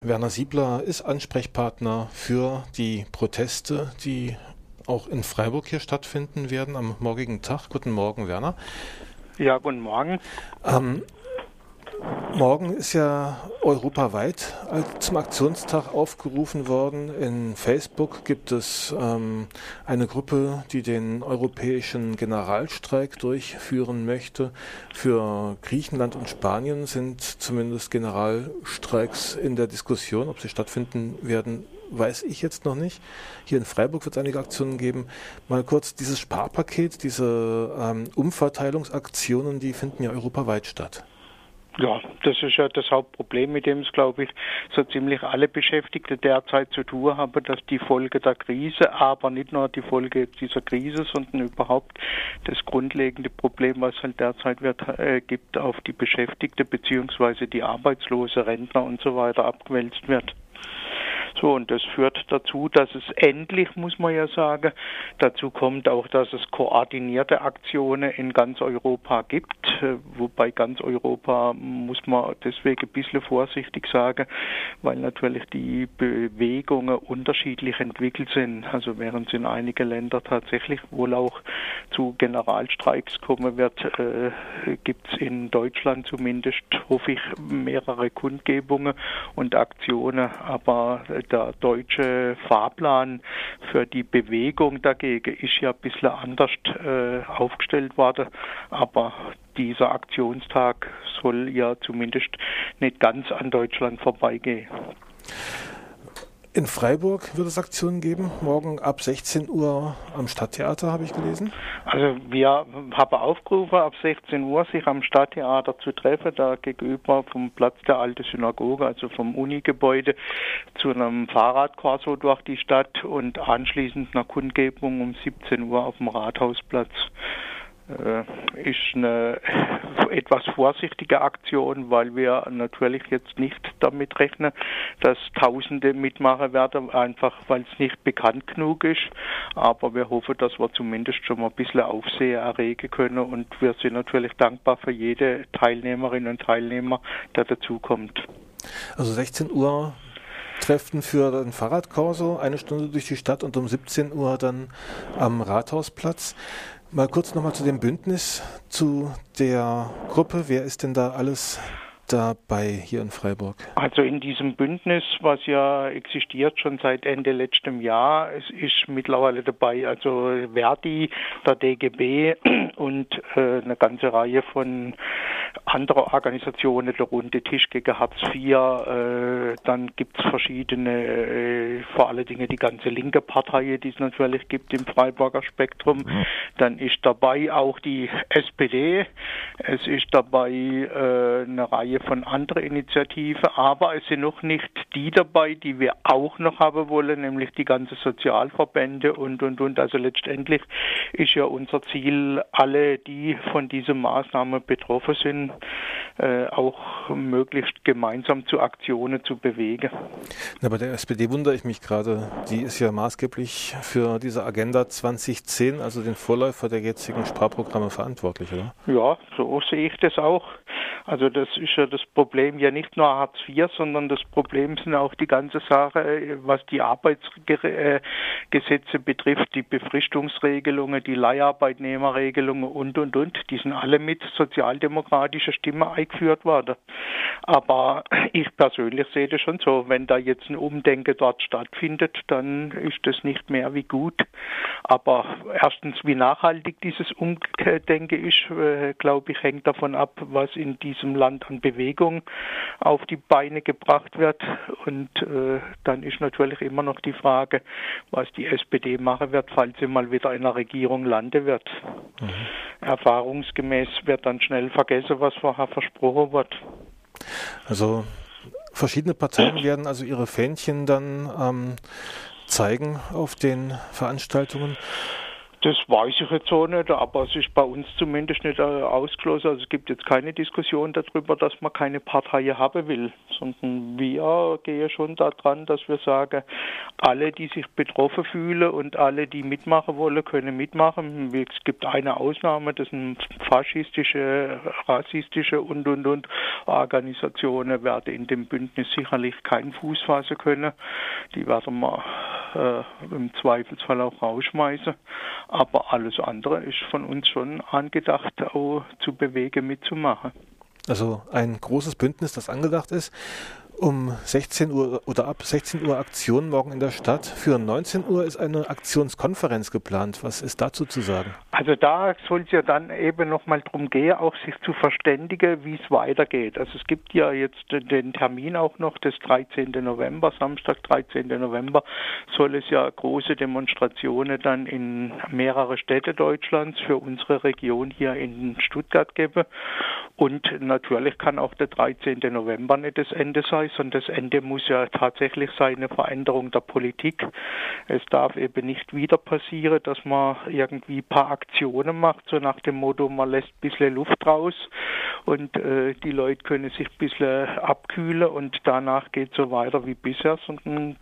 Werner Siebler ist Ansprechpartner für die Proteste, die auch in Freiburg hier stattfinden werden am morgigen Tag. Guten Morgen, Werner. Ja, guten Morgen. Ähm, Morgen ist ja europaweit zum Aktionstag aufgerufen worden. In Facebook gibt es ähm, eine Gruppe, die den europäischen Generalstreik durchführen möchte. Für Griechenland und Spanien sind zumindest Generalstreiks in der Diskussion. Ob sie stattfinden werden, weiß ich jetzt noch nicht. Hier in Freiburg wird es einige Aktionen geben. Mal kurz dieses Sparpaket, diese ähm, Umverteilungsaktionen, die finden ja europaweit statt. Ja, das ist ja das Hauptproblem, mit dem es, glaube ich, so ziemlich alle Beschäftigte derzeit zu tun haben, dass die Folge der Krise, aber nicht nur die Folge dieser Krise, sondern überhaupt das grundlegende Problem, was halt derzeit wird, äh, gibt, auf die Beschäftigte beziehungsweise die Arbeitslose, Rentner und so weiter abgewälzt wird. So, und das führt dazu, dass es endlich, muss man ja sagen, dazu kommt auch, dass es koordinierte Aktionen in ganz Europa gibt, wobei ganz Europa muss man deswegen ein bisschen vorsichtig sagen, weil natürlich die Bewegungen unterschiedlich entwickelt sind. Also während es in einigen Ländern tatsächlich wohl auch zu Generalstreiks kommen wird, äh, gibt es in Deutschland zumindest, hoffe ich, mehrere Kundgebungen und Aktionen, aber der deutsche Fahrplan für die Bewegung dagegen ist ja ein bisschen anders äh, aufgestellt worden, aber dieser Aktionstag soll ja zumindest nicht ganz an Deutschland vorbeigehen. In Freiburg wird es Aktionen geben, morgen ab 16 Uhr am Stadttheater, habe ich gelesen. Also wir haben aufgerufen, ab 16 Uhr sich am Stadttheater zu treffen, da gegenüber vom Platz der Alten Synagoge, also vom Unigebäude, zu einem Fahrradkorso durch die Stadt und anschließend einer Kundgebung um 17 Uhr auf dem Rathausplatz ist eine etwas vorsichtige Aktion, weil wir natürlich jetzt nicht damit rechnen, dass Tausende mitmachen werden, einfach weil es nicht bekannt genug ist. Aber wir hoffen, dass wir zumindest schon mal ein bisschen Aufsehen erregen können und wir sind natürlich dankbar für jede Teilnehmerin und Teilnehmer, der dazukommt. Also 16 Uhr Treffen für den Fahrradkorso, eine Stunde durch die Stadt und um 17 Uhr dann am Rathausplatz. Mal kurz nochmal zu dem Bündnis, zu der Gruppe. Wer ist denn da alles dabei hier in Freiburg? Also in diesem Bündnis, was ja existiert schon seit Ende letztem Jahr, es ist mittlerweile dabei also Verdi, der DGB und äh, eine ganze Reihe von andere Organisationen, der Runde Tisch gegen Hartz IV, äh, dann gibt es verschiedene, äh, vor allen Dingen die ganze linke Partei, die es natürlich gibt im Freiburger Spektrum. Mhm. Dann ist dabei auch die SPD, es ist dabei äh, eine Reihe von anderen Initiativen, aber es sind noch nicht die dabei, die wir auch noch haben wollen, nämlich die ganzen Sozialverbände und, und, und. Also letztendlich ist ja unser Ziel, alle, die von dieser Maßnahme betroffen sind, äh, auch möglichst gemeinsam zu Aktionen zu bewegen. Na, bei der SPD wundere ich mich gerade. Die ist ja maßgeblich für diese Agenda 2010, also den Vorläufer der jetzigen Sparprogramme, verantwortlich, oder? Ja, so sehe ich das auch. Also das ist ja das Problem ja nicht nur Hartz IV, sondern das Problem sind auch die ganze Sache, was die Arbeitsgesetze betrifft, die Befristungsregelungen, die Leiharbeitnehmerregelungen und, und, und. Die sind alle mit sozialdemokratischer Stimme eingeführt worden. Aber ich persönlich sehe das schon so, wenn da jetzt ein Umdenken dort stattfindet, dann ist das nicht mehr wie gut. Aber erstens, wie nachhaltig dieses Umdenken ist, äh, glaube ich, hängt davon ab, was in diesem diesem Land an Bewegung auf die Beine gebracht wird. Und äh, dann ist natürlich immer noch die Frage, was die SPD machen wird, falls sie mal wieder in der Regierung landen wird. Mhm. Erfahrungsgemäß wird dann schnell vergessen, was vorher versprochen wird. Also verschiedene Parteien werden also ihre Fähnchen dann ähm, zeigen auf den Veranstaltungen. Das weiß ich jetzt so nicht, aber es ist bei uns zumindest nicht äh, ausgeschlossen. Also es gibt jetzt keine Diskussion darüber, dass man keine Partei haben will, sondern wir gehen schon daran, dass wir sagen, alle, die sich betroffen fühlen und alle, die mitmachen wollen, können mitmachen. Es gibt eine Ausnahme, das sind faschistische, rassistische und und und Organisationen werden in dem Bündnis sicherlich keinen Fuß fassen können. Die werden wir äh, im Zweifelsfall auch rausschmeißen. Aber alles andere ist von uns schon angedacht, auch zu bewegen, mitzumachen. Also ein großes Bündnis, das angedacht ist um 16 Uhr oder ab 16 Uhr Aktion morgen in der Stadt. Für 19 Uhr ist eine Aktionskonferenz geplant. Was ist dazu zu sagen? Also da soll es ja dann eben nochmal darum gehen, auch sich zu verständigen, wie es weitergeht. Also es gibt ja jetzt den Termin auch noch des 13. November, Samstag 13. November, soll es ja große Demonstrationen dann in mehrere Städte Deutschlands für unsere Region hier in Stuttgart geben. Und natürlich kann auch der 13. November nicht das Ende sein ist. Und das Ende muss ja tatsächlich sein, eine Veränderung der Politik. Es darf eben nicht wieder passieren, dass man irgendwie ein paar Aktionen macht, so nach dem Motto, man lässt ein bisschen Luft raus und äh, die Leute können sich ein bisschen abkühlen und danach geht es so weiter wie bisher, sondern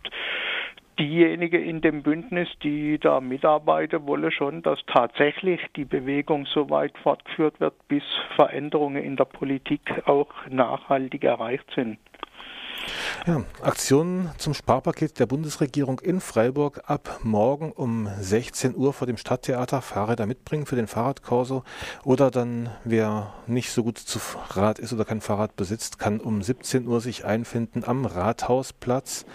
diejenigen in dem Bündnis, die da mitarbeiten, wollen schon, dass tatsächlich die Bewegung so weit fortgeführt wird, bis Veränderungen in der Politik auch nachhaltig erreicht sind. Ja, Aktionen zum Sparpaket der Bundesregierung in Freiburg. Ab morgen um 16 Uhr vor dem Stadttheater. Fahrräder mitbringen für den Fahrradkorso. Oder dann, wer nicht so gut zu Rad ist oder kein Fahrrad besitzt, kann um 17 Uhr sich einfinden am Rathausplatz.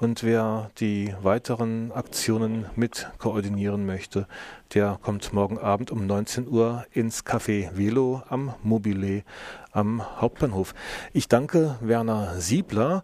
Und wer die weiteren Aktionen mit koordinieren möchte, der kommt morgen Abend um 19 Uhr ins Café Velo am Mobile am Hauptbahnhof. Ich danke Werner Siebler